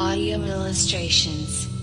Audio illustrations.